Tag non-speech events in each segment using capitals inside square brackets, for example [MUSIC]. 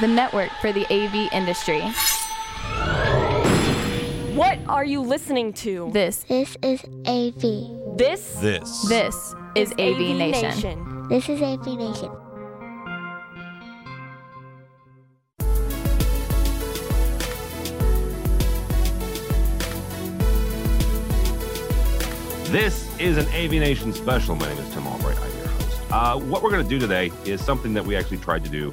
the network for the AV industry. What are you listening to? This, This is AV. This This. this is AV, Nation. This is AV Nation. This is an AV Nation special. My name is Tim Albright. I'm your host. Uh, what we're going to do today is something that we actually tried to do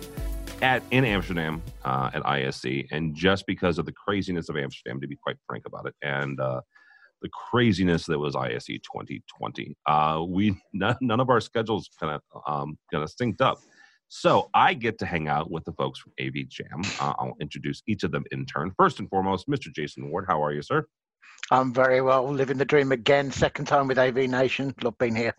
at in Amsterdam uh, at ISE, and just because of the craziness of Amsterdam, to be quite frank about it, and uh, the craziness that was ISE 2020, uh, we [LAUGHS] none, none of our schedules kind of um, kind of synced up. So I get to hang out with the folks from AV Jam. Uh, I'll introduce each of them in turn. First and foremost, Mr. Jason Ward. How are you, sir? I'm very well, living the dream again. Second time with AV Nation. Love being here.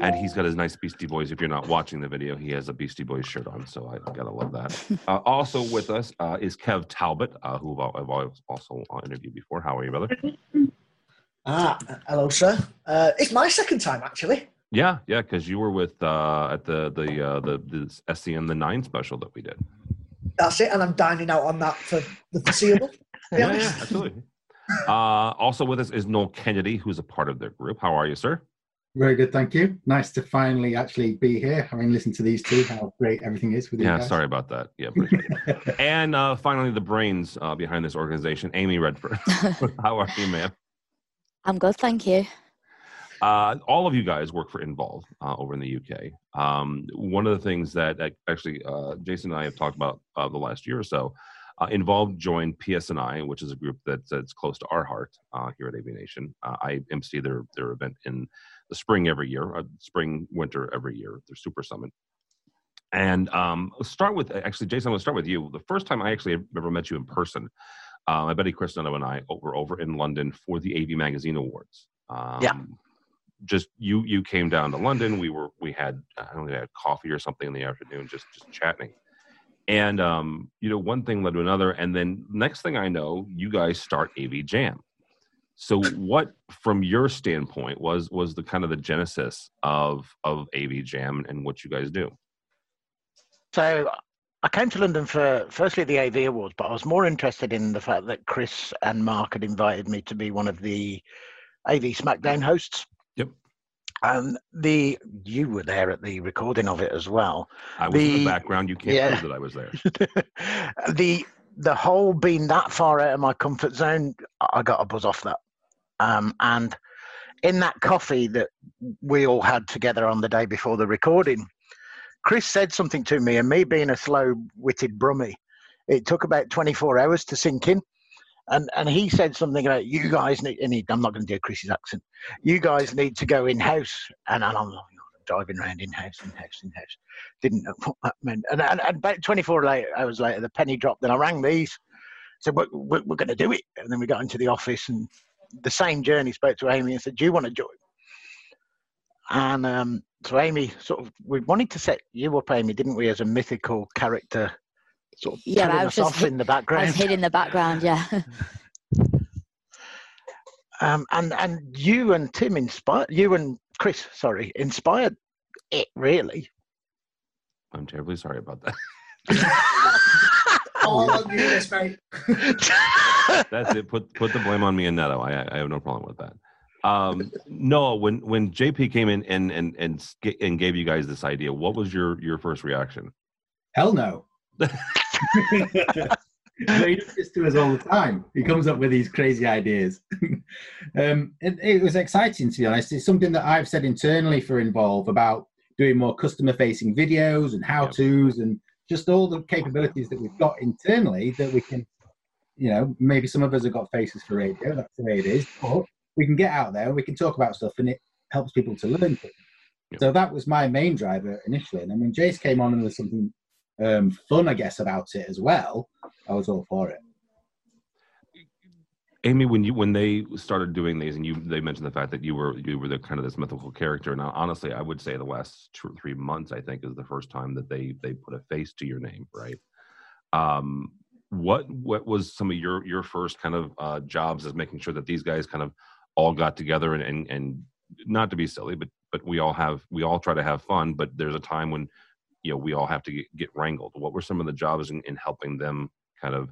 And he's got his nice Beastie Boys. If you're not watching the video, he has a Beastie Boys shirt on, so I gotta love that. uh, also with us uh, is Kev Talbot, uh, who I've al- also interviewed before. How are you, brother? Ah, hello, sir. Uh, it's my second time actually. Yeah, yeah, because you were with uh, at the the uh, the, the SCN the nine special that we did. That's it, and I'm dining out on that for the foreseeable. [LAUGHS] Yeah, yeah, absolutely. Uh, also with us is Noel Kennedy, who's a part of their group. How are you, sir? Very good, thank you. Nice to finally actually be here, having listened to these two, how great everything is with you Yeah, guys. sorry about that. Yeah, [LAUGHS] and uh, finally, the brains uh, behind this organization, Amy Redford. [LAUGHS] [LAUGHS] How are you, ma'am? I'm good, thank you. Uh, all of you guys work for Involve uh, over in the UK. Um, one of the things that ac- actually uh, Jason and I have talked about uh, the last year or so, uh, Involve joined PSNI, which is a group that, that's close to our heart uh, here at AV Nation. Uh, I MC their their event in the spring every year, uh, spring winter every year, their Super Summit. And um, let's start with actually, Jason. I'm to start with you. The first time I actually ever met you in person, my buddy Chris Donovan and I were over in London for the AV Magazine Awards. Um, Yeah. Just you, you came down to London. We were, we had, I don't know, we had coffee or something in the afternoon, just, just chatting. And um, you know, one thing led to another, and then next thing I know, you guys start AV Jam. So, what, from your standpoint, was was the kind of the genesis of of AV Jam and what you guys do? So I came to London for firstly the AV Awards, but I was more interested in the fact that Chris and Mark had invited me to be one of the AV SmackDown hosts. Yep. And the you were there at the recording of it as well. I was in the The- background. You can't yeah. prove that I was there. [LAUGHS] the the whole being that far out of my comfort zone, I got a buzz off that. Um, and in that coffee that we all had together on the day before the recording, Chris said something to me, and me being a slow-witted brummie, it took about 24 hours to sink in. And and he said something about you guys need. And he, I'm not going to do Chris's accent. You guys need to go in house. And, and I'm like, driving around in house, in house, in house. Didn't know what that meant. And, and, and about 24 later, hours later, the penny dropped. Then I rang these, said, we're, we're, we're going to do it. And then we got into the office and the same journey spoke to Amy and said, Do you want to join? And um, so Amy sort of, we wanted to set you up, Amy, didn't we, as a mythical character, sort of Yeah, telling I us was just off hid- in the I background. was hid in the background, yeah. [LAUGHS] Um, and and you and Tim inspired you and Chris, sorry, inspired it really. I'm terribly sorry about that. [LAUGHS] [LAUGHS] All on you, this mate. That's it. Put put the blame on me and Neto. I I have no problem with that. Um, no, when when JP came in and and and and gave you guys this idea, what was your your first reaction? Hell no. [LAUGHS] [LAUGHS] He does this to us all the time. He comes up with these crazy ideas. [LAUGHS] um, it, it was exciting, to be honest. It's something that I've said internally for Involve about doing more customer facing videos and how to's and just all the capabilities that we've got internally that we can, you know, maybe some of us have got faces for radio, that's the way it is, but we can get out there, and we can talk about stuff, and it helps people to learn things. Yep. So that was my main driver initially. And then when Jace came on and there was something um, fun, I guess, about it as well, I was all for it. Amy, when you when they started doing these, and you they mentioned the fact that you were you were the kind of this mythical character. Now, honestly, I would say the last two or three months, I think, is the first time that they they put a face to your name, right? Um, what what was some of your your first kind of uh, jobs as making sure that these guys kind of all got together and and, and not to be silly, but but we all have we all try to have fun, but there's a time when you know we all have to get, get wrangled what were some of the jobs in, in helping them kind of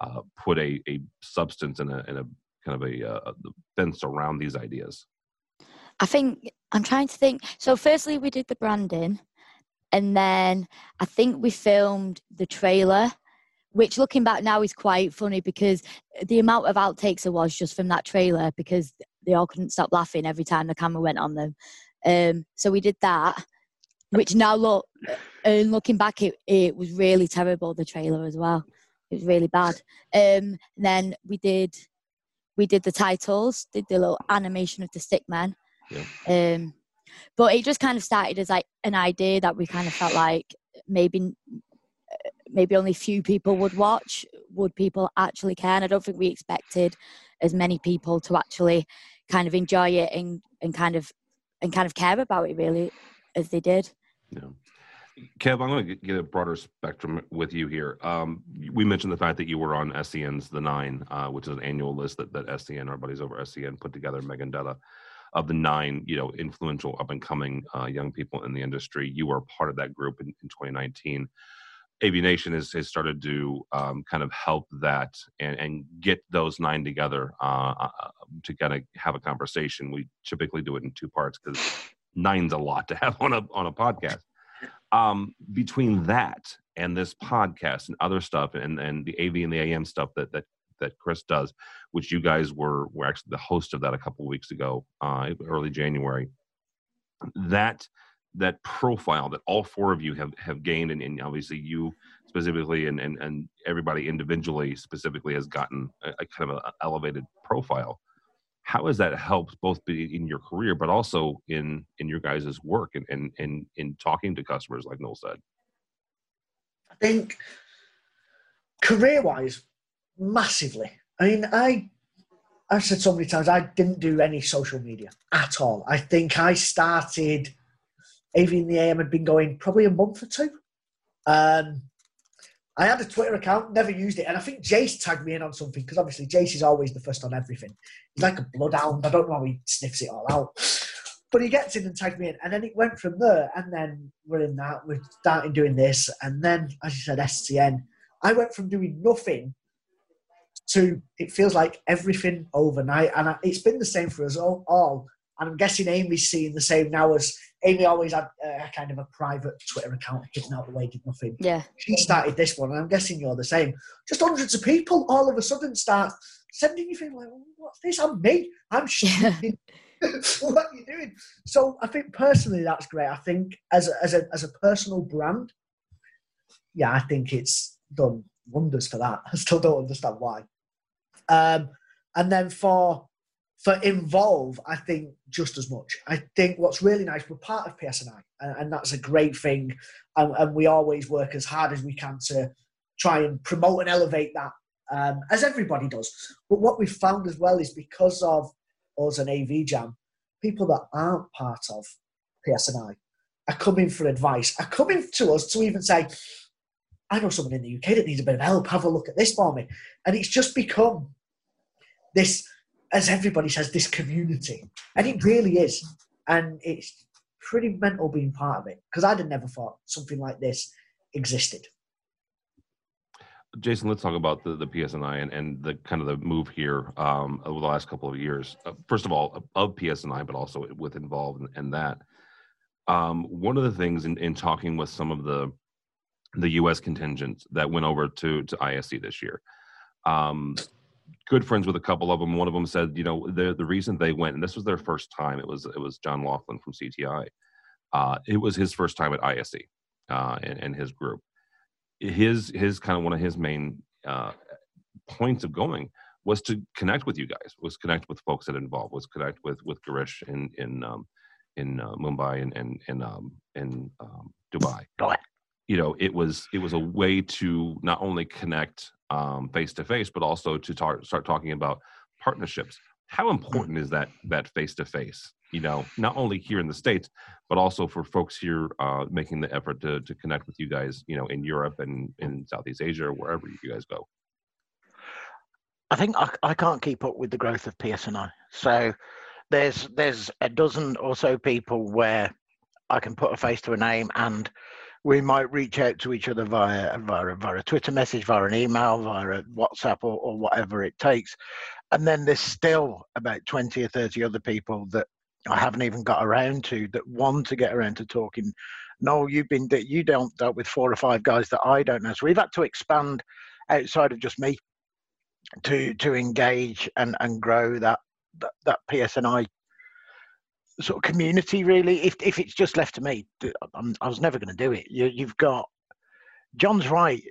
uh, put a, a substance and a, a kind of a, uh, a fence around these ideas I think I'm trying to think. So, firstly, we did the branding, and then I think we filmed the trailer, which looking back now is quite funny because the amount of outtakes there was just from that trailer because they all couldn't stop laughing every time the camera went on them. Um, so we did that, which now look, and looking back, it, it was really terrible. The trailer as well, it was really bad. Um, then we did we did the titles, did the little animation of the stick men. Yeah. Um, but it just kind of started as like an idea that we kind of felt like maybe maybe only few people would watch. Would people actually care? And I don't think we expected as many people to actually kind of enjoy it and, and kind of and kind of care about it really as they did. Yeah. Kev, I'm going to get a broader spectrum with you here. Um, we mentioned the fact that you were on SCN's The Nine, uh, which is an annual list that, that SCN, our buddies over SCN, put together, Megan Dutta, of the nine, you know, influential up and coming uh, young people in the industry. You were part of that group in, in 2019. AV Nation has, has started to um, kind of help that and, and get those nine together uh, uh to kind of have a conversation. We typically do it in two parts because nine's a lot to have on a on a podcast. Um, between that and this podcast and other stuff and, and the AV and the AM stuff that that that Chris does, which you guys were were actually the host of that a couple weeks ago, uh, early January. That that profile that all four of you have have gained, and, and obviously you specifically, and, and and everybody individually specifically has gotten a, a kind of an elevated profile. How has that helped both be in your career, but also in in your guys' work and and in, in talking to customers, like Noel said? I think career wise, massively. I mean, I I've said so many times I didn't do any social media at all. I think I started AV in the AM had been going probably a month or two. Um, I had a Twitter account, never used it, and I think Jace tagged me in on something because obviously Jace is always the first on everything. He's like a bloodhound. I don't know how he sniffs it all out, but he gets in and tagged me in, and then it went from there. And then we're in that, we're starting doing this, and then as you said, SCN. I went from doing nothing to it feels like everything overnight, and it's been the same for us all. all. And I'm guessing Amy's seeing the same now as Amy always had a kind of a private Twitter account hidden out the way, did nothing. Yeah. She started this one, and I'm guessing you're the same. Just hundreds of people all of a sudden start sending you things like, "What's this? I'm me. I'm [LAUGHS] stupid." [LAUGHS] what are you doing? So I think personally that's great. I think as a, as a as a personal brand, yeah, I think it's done wonders for that. [LAUGHS] I still don't understand why. Um, and then for for involve, I think just as much. I think what's really nice, we're part of PSNI, and, and that's a great thing. And, and, we always work as hard as we can to try and promote and elevate that, um, as everybody does. But what we've found as well is because of us and AV Jam, people that aren't part of PSNI are coming for advice, are coming to us to even say, I know someone in the UK that needs a bit of help. Have a look at this for me. And it's just become this, as everybody says, this community. And it really is. And it's pretty mental being part of it because I'd have never thought something like this existed. Jason, let's talk about the, the PSNI and, and the kind of the move here um, over the last couple of years. Uh, first of all, of PSNI, but also with involved in, in that. Um, one of the things in, in talking with some of the the U.S. contingent that went over to to ISE this year, um, good friends with a couple of them. One of them said, you know, the the reason they went, and this was their first time. It was it was John Laughlin from CTI. Uh, it was his first time at ISE uh, and, and his group. His his kind of one of his main uh, points of going was to connect with you guys, was connect with folks that involved, was connect with with Girish in in um, in uh, Mumbai and and in um, in um, Dubai. You know, it was it was a way to not only connect face to face, but also to tar- start talking about partnerships. How important is that that face to face? You know, not only here in the states, but also for folks here uh, making the effort to to connect with you guys. You know, in Europe and in Southeast Asia or wherever you guys go. I think I, I can't keep up with the growth of PSNI. So there's there's a dozen or so people where I can put a face to a name and we might reach out to each other via via, via a Twitter message, via an email, via WhatsApp, or, or whatever it takes. And then there's still about 20 or 30 other people that I haven't even got around to that want to get around to talking. No, you've been you don't dealt with four or five guys that I don't know. So we've had to expand outside of just me to to engage and and grow that that, that PSNI sort of community. Really, if if it's just left to me, I'm, i was never going to do it. You, you've got John's right.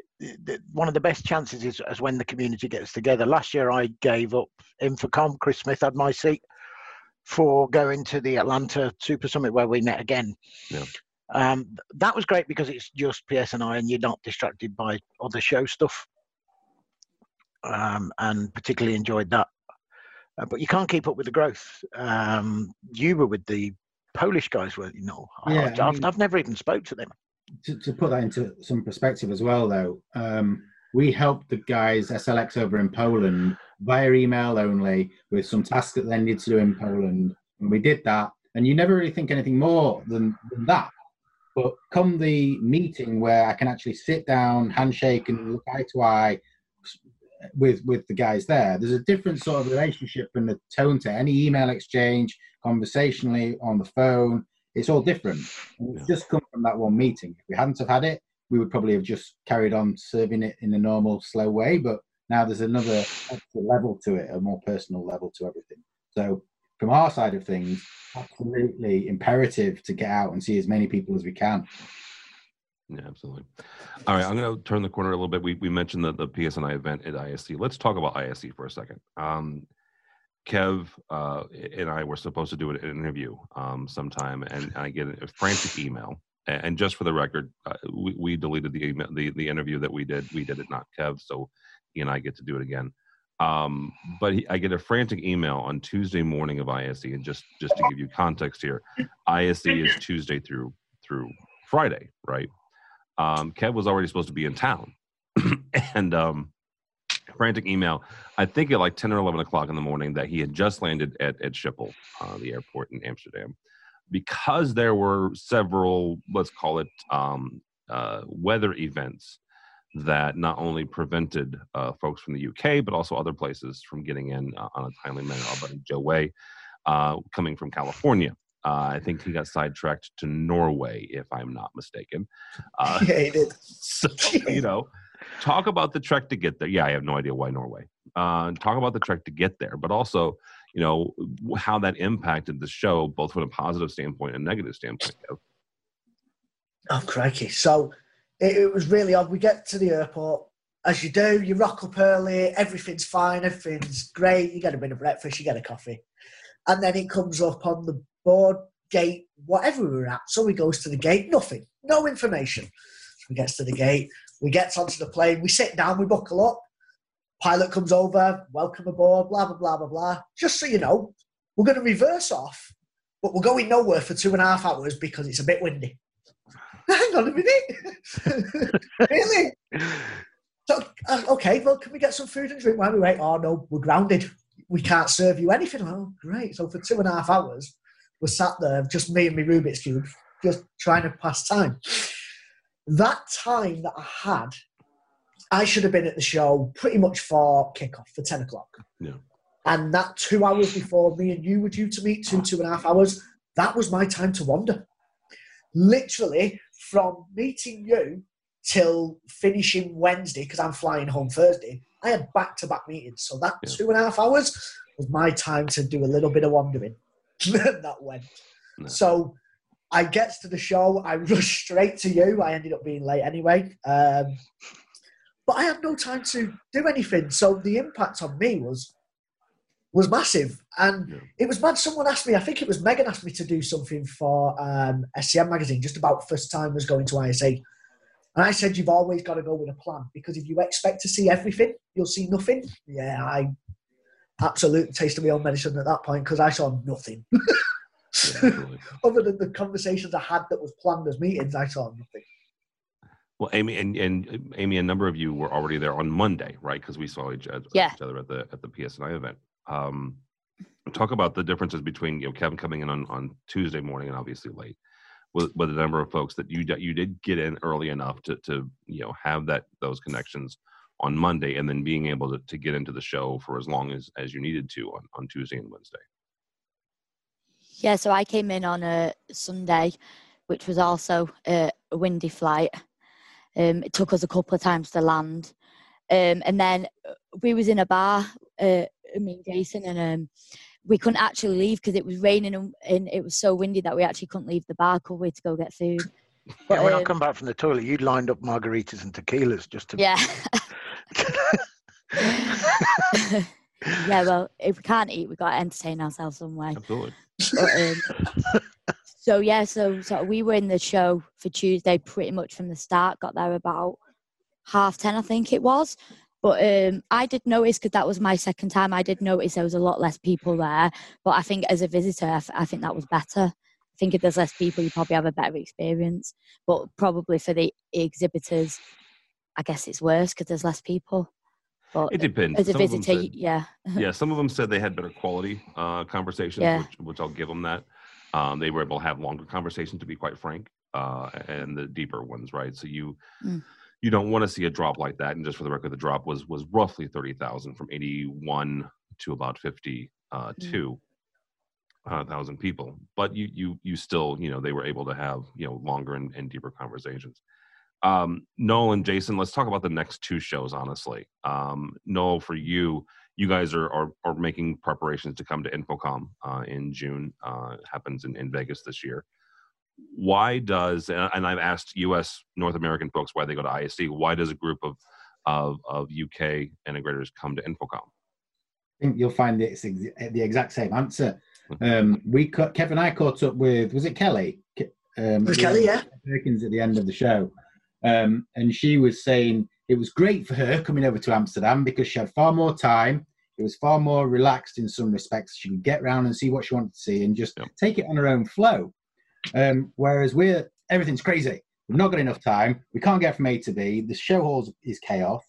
One of the best chances is, is when the community gets together. Last year, I gave up InfoComm. Chris Smith had my seat for going to the Atlanta Super Summit where we met again. Yeah. Um, that was great because it's just PSNI and I and you're not distracted by other show stuff. Um, and particularly enjoyed that. Uh, but you can't keep up with the growth. Um, you were with the Polish guys, were you? No, yeah, I, have I've never even spoke to them. To, to, put that into some perspective as well, though, um, we helped the guys SLX over in Poland via email only with some tasks that they needed to do in Poland. And we did that. And you never really think anything more than, than that. But come the meeting where I can actually sit down, handshake, and look eye to eye with with the guys there, there's a different sort of relationship and the tone to any email exchange, conversationally on the phone. It's all different. And it's just come from that one meeting. If we hadn't have had it, we would probably have just carried on serving it in a normal, slow way. But now there's another level to it, a more personal level to everything. So from our side of things, absolutely imperative to get out and see as many people as we can. Yeah, absolutely. All right, I'm going to turn the corner a little bit. We, we mentioned the, the PSNI event at ISE. Let's talk about ISE for a second. Um, Kev uh, and I were supposed to do an interview um, sometime, and I get a frantic email and just for the record, uh, we, we deleted the, email, the the interview that we did. We did it, not Kev. So he and I get to do it again. Um, but he, I get a frantic email on Tuesday morning of ISE, and just just to give you context here, ISE is Tuesday through through Friday, right? Um, Kev was already supposed to be in town, [CLEARS THROAT] and um, frantic email. I think at like ten or eleven o'clock in the morning that he had just landed at at Schiphol, uh, the airport in Amsterdam, because there were several, let's call it, um, uh, weather events that not only prevented uh, folks from the UK, but also other places from getting in uh, on a timely manner. Our buddy Joe Way, uh, coming from California. Uh, I think he got sidetracked to Norway, if I'm not mistaken. [LAUGHS] Uh, yeah, he did. [LAUGHS] So, you know, talk about the trek to get there. Yeah, I have no idea why Norway. talk about the trek to get there, but also you know how that impacted the show both from a positive standpoint and negative standpoint. Oh crikey. So it, it, was really odd. We get to the airport. As you do you rock up early. Everything's fine. Everything's great. You get a bit of breakfast. You get a coffee. And then it comes up on the board gate whatever we were at so he goes to the gate nothing no information so he gets to the gate we get onto the plane we sit down we buckle up Pilot comes over, welcome aboard, blah, blah, blah, blah, blah. Just so you know, we're going to reverse off, but we're going nowhere for two and a half hours because it's a bit windy. [LAUGHS] Hang on a minute. [LAUGHS] really? So, uh, okay, well, can we get some food and drink while we wait? Oh, no, we're grounded. We can't serve you anything. Oh, great. So for two and a half hours, sat there, just me and my Rubik's Cube, just trying to pass time. That time that I had I should have been at the show pretty much for kickoff for 10 o'clock. Yeah. And that two hours before me and you were due to meet, two, two and a half hours, that was my time to wander. Literally from meeting you till finishing Wednesday, because I'm flying home Thursday, I had back to back meetings. So that yeah. two and a half hours was my time to do a little bit of wandering. [LAUGHS] that went. No. So I get to the show, I [LAUGHS] rush straight to you. I ended up being late anyway. Um, but I had no time to do anything. So the impact on me was was massive, and yeah. it was mad. Someone asked me, I think it was Megan asked me to do something for um, SCN magazine just about first time was going to ISE. And I said, you've always got to go with a plan because if you expect to see everything, you'll see nothing. Yeah, I absolutely tasted my own medicine at that point because I saw nothing. [LAUGHS] Other than the conversations I had that was planned as meetings, I saw nothing. Well, Amy and, and Amy, a number of you were already there on Monday, right? Because we saw each, yeah. each, other at the at the PSNI event. Um, talk about the differences between you know Kevin coming in on, on Tuesday morning and obviously late, with, with a number of folks that you d- you did get in early enough to to you know have that those connections on Monday, and then being able to, to get into the show for as long as as you needed to on on Tuesday and Wednesday. Yeah, so I came in on a Sunday, which was also a, a windy flight. Um, it took us a couple of times to land, um, and then uh, we was in a bar, uh, me and Jason, and um, we couldn't actually leave because it was raining and, and, it was so windy that we actually couldn't leave the bar, could we, to go get food. But, yeah, when um, I come back from the toilet, you'd lined up margaritas and tequilas just to. Yeah. [LAUGHS] [LAUGHS] [LAUGHS] yeah, well, if we can't eat, we've got to entertain ourselves some way. Absolutely. But, um, so yeah, so so we were in the show for Tuesday pretty much from the start. Got there about half ten, I think it was. But um, I did notice because that was my second time. I did notice there was a lot less people there. But I think as a visitor, I, f- I think that was better. I think if there's less people, you probably have a better experience. But probably for the exhibitors, I guess it's worse because there's less people. It depends. As a some visitor, said, yeah. [LAUGHS] yeah, some of them said they had better quality uh, conversations, yeah. which, which I'll give them that. Um, they were able to have longer conversations, to be quite frank, uh, and the deeper ones, right? So you. Mm you don't want to see a drop like that. And just for the record, the drop was was roughly thirty thousand from eighty one to about fifty uh, two uh, thousand people. But you you you still you know they were able to have you know longer and, and deeper conversations. Um, Noel and Jason, let's talk about the next two shows. Honestly, um, Noel, for you, you guys are, are, are making preparations to come to InfoComm uh, in June. Uh, happens in, in Vegas this year why does and I've asked U.S. North American folks why they go to ISE. Why does a group of of, of UK integrators come to InfoComm? I think you'll find it's the exact same answer. Mm-hmm. Um, we Kevin and I caught up with was it Kelly? Um, was Kelly, yeah. Perkins at the end of the show, um, and she was saying it was great for her coming over to Amsterdam because she had far more time. It was far more relaxed in some respects. She could get around and see what she wanted to see and just take it on her own flow. Um, whereas we're everything's crazy. We've not got enough time. We can't get from A to B. The show halls is chaos.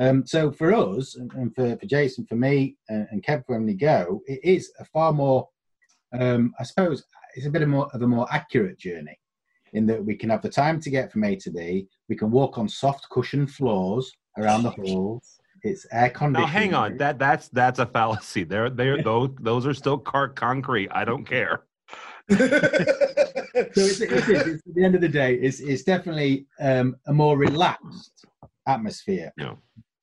Um, so for us and for, for Jason, for me and, and Kev when we go, it is a far more, um, I suppose, it's a bit of, more, of a more accurate journey in that we can have the time to get from A to B. We can walk on soft cushioned floors around the halls. It's air conditioned. Now hang on, that that's that's a fallacy. There, there, those those are still cart concrete. I don't care. [LAUGHS] so it's, it is, it's, at the end of the day, it's, it's definitely um, a more relaxed atmosphere. Yeah.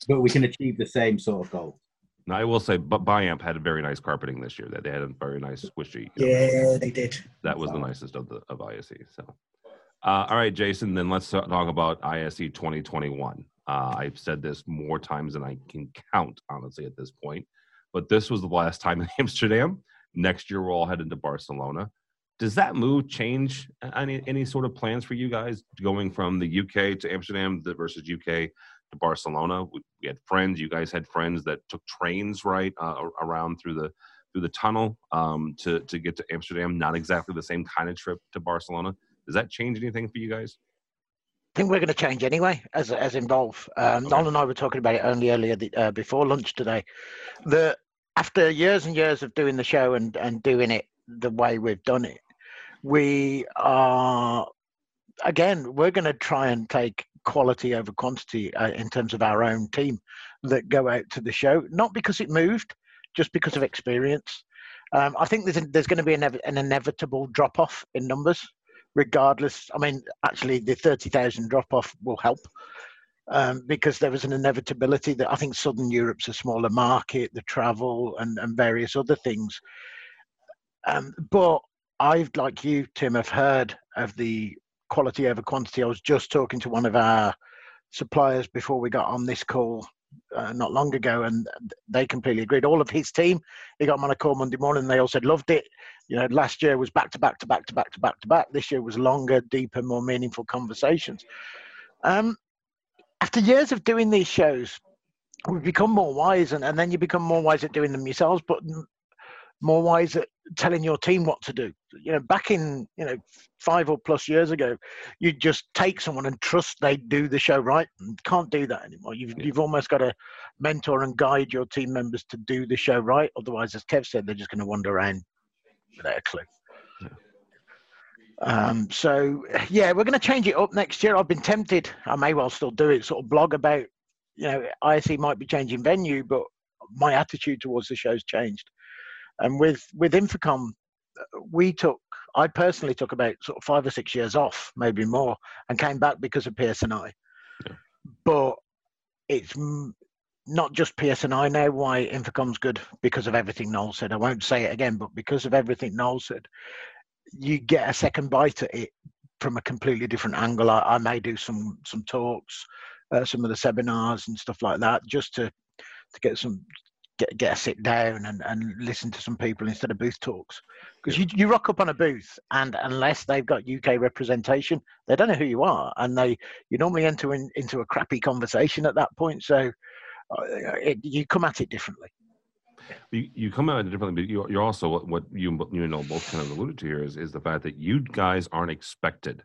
But we can achieve the same sort of goal. Now, I will say, but Biamp had a very nice carpeting this year. That they had a very nice squishy. Yeah, they did. That was the nicest of the of ISE. So, uh, all right, Jason. Then let's talk about ISE 2021. Uh, I've said this more times than I can count, honestly, at this point. But this was the last time in [LAUGHS] Amsterdam. Next year, we're all headed to Barcelona does that move change any any sort of plans for you guys going from the UK to Amsterdam versus UK to Barcelona? We, we had friends. You guys had friends that took trains right uh, around through the through the tunnel um, to to get to Amsterdam. Not exactly the same kind of trip to Barcelona. Does that change anything for you guys? I think we're going to change anyway, as as involved. Um, okay. Noel and I were talking about it only earlier the, uh, before lunch today. The after years and years of doing the show and and doing it the way we've done it, we are again we're going to try and take quality over quantity uh, in terms of our own team that go out to the show not because it moved just because of experience um, i think there's, a, there's going to be an, an inevitable drop off in numbers regardless i mean actually the 30000 drop off will help um, because there was an inevitability that i think southern europe's a smaller market the travel and, and various other things um, but I've, like you, Tim, have heard of the quality over quantity. I was just talking to one of our suppliers before we got on this call uh, not long ago, and they completely agreed. All of his team, he got them on a call Monday morning, and they all said loved it. You know, last year was back to back to back to back to back to back. This year was longer, deeper, more meaningful conversations. Um, after years of doing these shows, we've become more wise, and, and then you become more wise at doing them yourselves. But more wise at telling your team what to do. You know, back in you know five or plus years ago, you just take someone and trust they do the show right. And can't do that anymore. You've yeah. you've almost got to mentor and guide your team members to do the show right. Otherwise, as Kev said, they're just going to wander around without a clue. Um, so yeah, we're going to change it up next year. I've been tempted. I may well still do it. Sort of blog about, you know, ISE might be changing venue, but my attitude towards the show's changed. And with with InfoComm, we took. I personally took about sort of five or six years off, maybe more, and came back because of PSNI. Yeah. But it's not just PSNI now why InfoComm's good because of everything Noel said. I won't say it again, but because of everything Noel said, you get a second bite at it from a completely different angle. I, I may do some some talks, uh, some of the seminars and stuff like that, just to to get some get get a sit down and, and listen to some people instead of booth talks. Because you you rock up on a booth and unless they've got UK representation, they don't know who you are, and they you normally enter in, into a crappy conversation at that point. So uh, it, you come at it differently. You, you come at it differently, but you, you're also what, what you you know both kind of alluded to here is is the fact that you guys aren't expected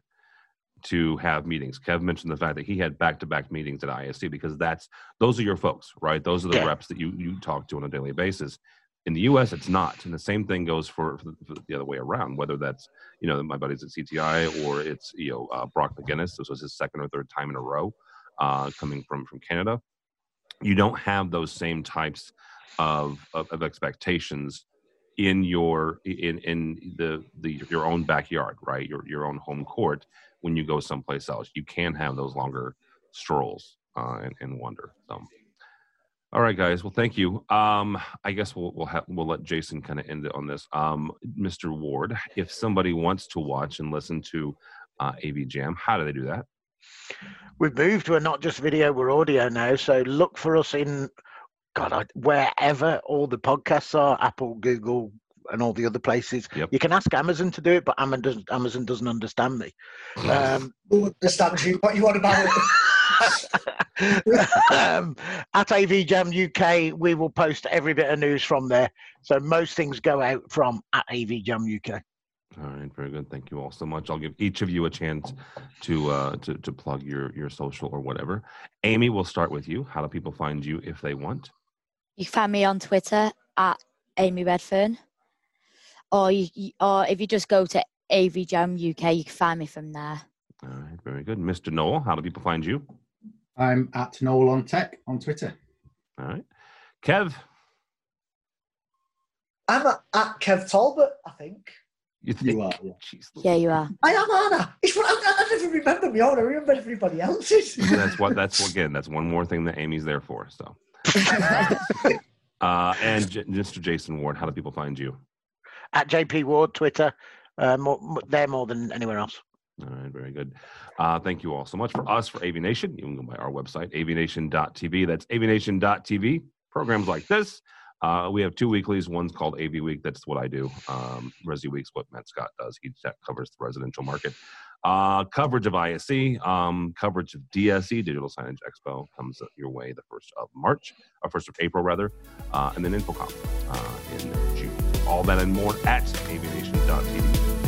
to have meetings. Kev mentioned the fact that he had back-to-back meetings at ISE because that's those are your folks, right? Those are the yeah. reps that you you talk to on a daily basis. In the U.S., it's not, and the same thing goes for, for, the, other way around. Whether that's you know my buddies at CTI or it's you know uh, Brock McGinnis. This was his second or third time in a row uh, coming from from Canada. You don't have those same types of, of, of expectations in your in in the the your own backyard right? Your your own home court when you go someplace else. You can have those longer strolls uh, and, and wonder so. All right guys. Well thank you. Um i guess we'll we'll have we'll let jason kind of end it on this. Um mr ward if somebody wants to watch and listen to uh, av jam how do they do that? We've moved we're not just video we're audio now so look for us in God, I, wherever all the podcasts are, Apple, Google, and all the other places. Yep. You can ask Amazon to do it, but Amazon doesn't, Amazon doesn't understand me. Um, Who understands you? What you want about it? [LAUGHS] um, at AV Jam UK, we will post every bit of news from there. So most things go out from at AV Jam UK. All right, very good. Thank you all so much. I'll give each of you a chance to uh, to to plug your your social or whatever. Amy, we'll start with you. How do people find you if they want? You can find me on Twitter at Amy Redfern, or you, or if you just go to AV Jam UK, you can find me from there. All right, very good, Mr. Noel. How do people find you? I'm at Noel on Tech on Twitter. All right, Kev. I'm at, at Kev Talbot, I think. You think? You are. Yeah. Jeez, yeah, you are. I am Anna. It's what I, I never remember me own. I remember everybody else's. that's what. That's [LAUGHS] again. That's one more thing that Amy's there for. So. [LAUGHS] uh, and J- Mr. Jason Ward, how do people find you? At JP Ward, Twitter. Uh, more, there more than anywhere else. All right, very good. Uh, thank you all so much for us for AV Nation. You can go by our website, avnation.tv. That's avnation.tv. Programs like this. Uh, we have two weeklies. One's called AV Week. That's what I do. Um, Resi Week's what Matt Scott does. He covers the residential market. Uh, coverage of ISE, um, coverage of DSE, Digital Signage Expo, comes your way the 1st of March, or uh, 1st of April, rather, uh, and then InfoComm uh, in June. All that and more at avnation.tv.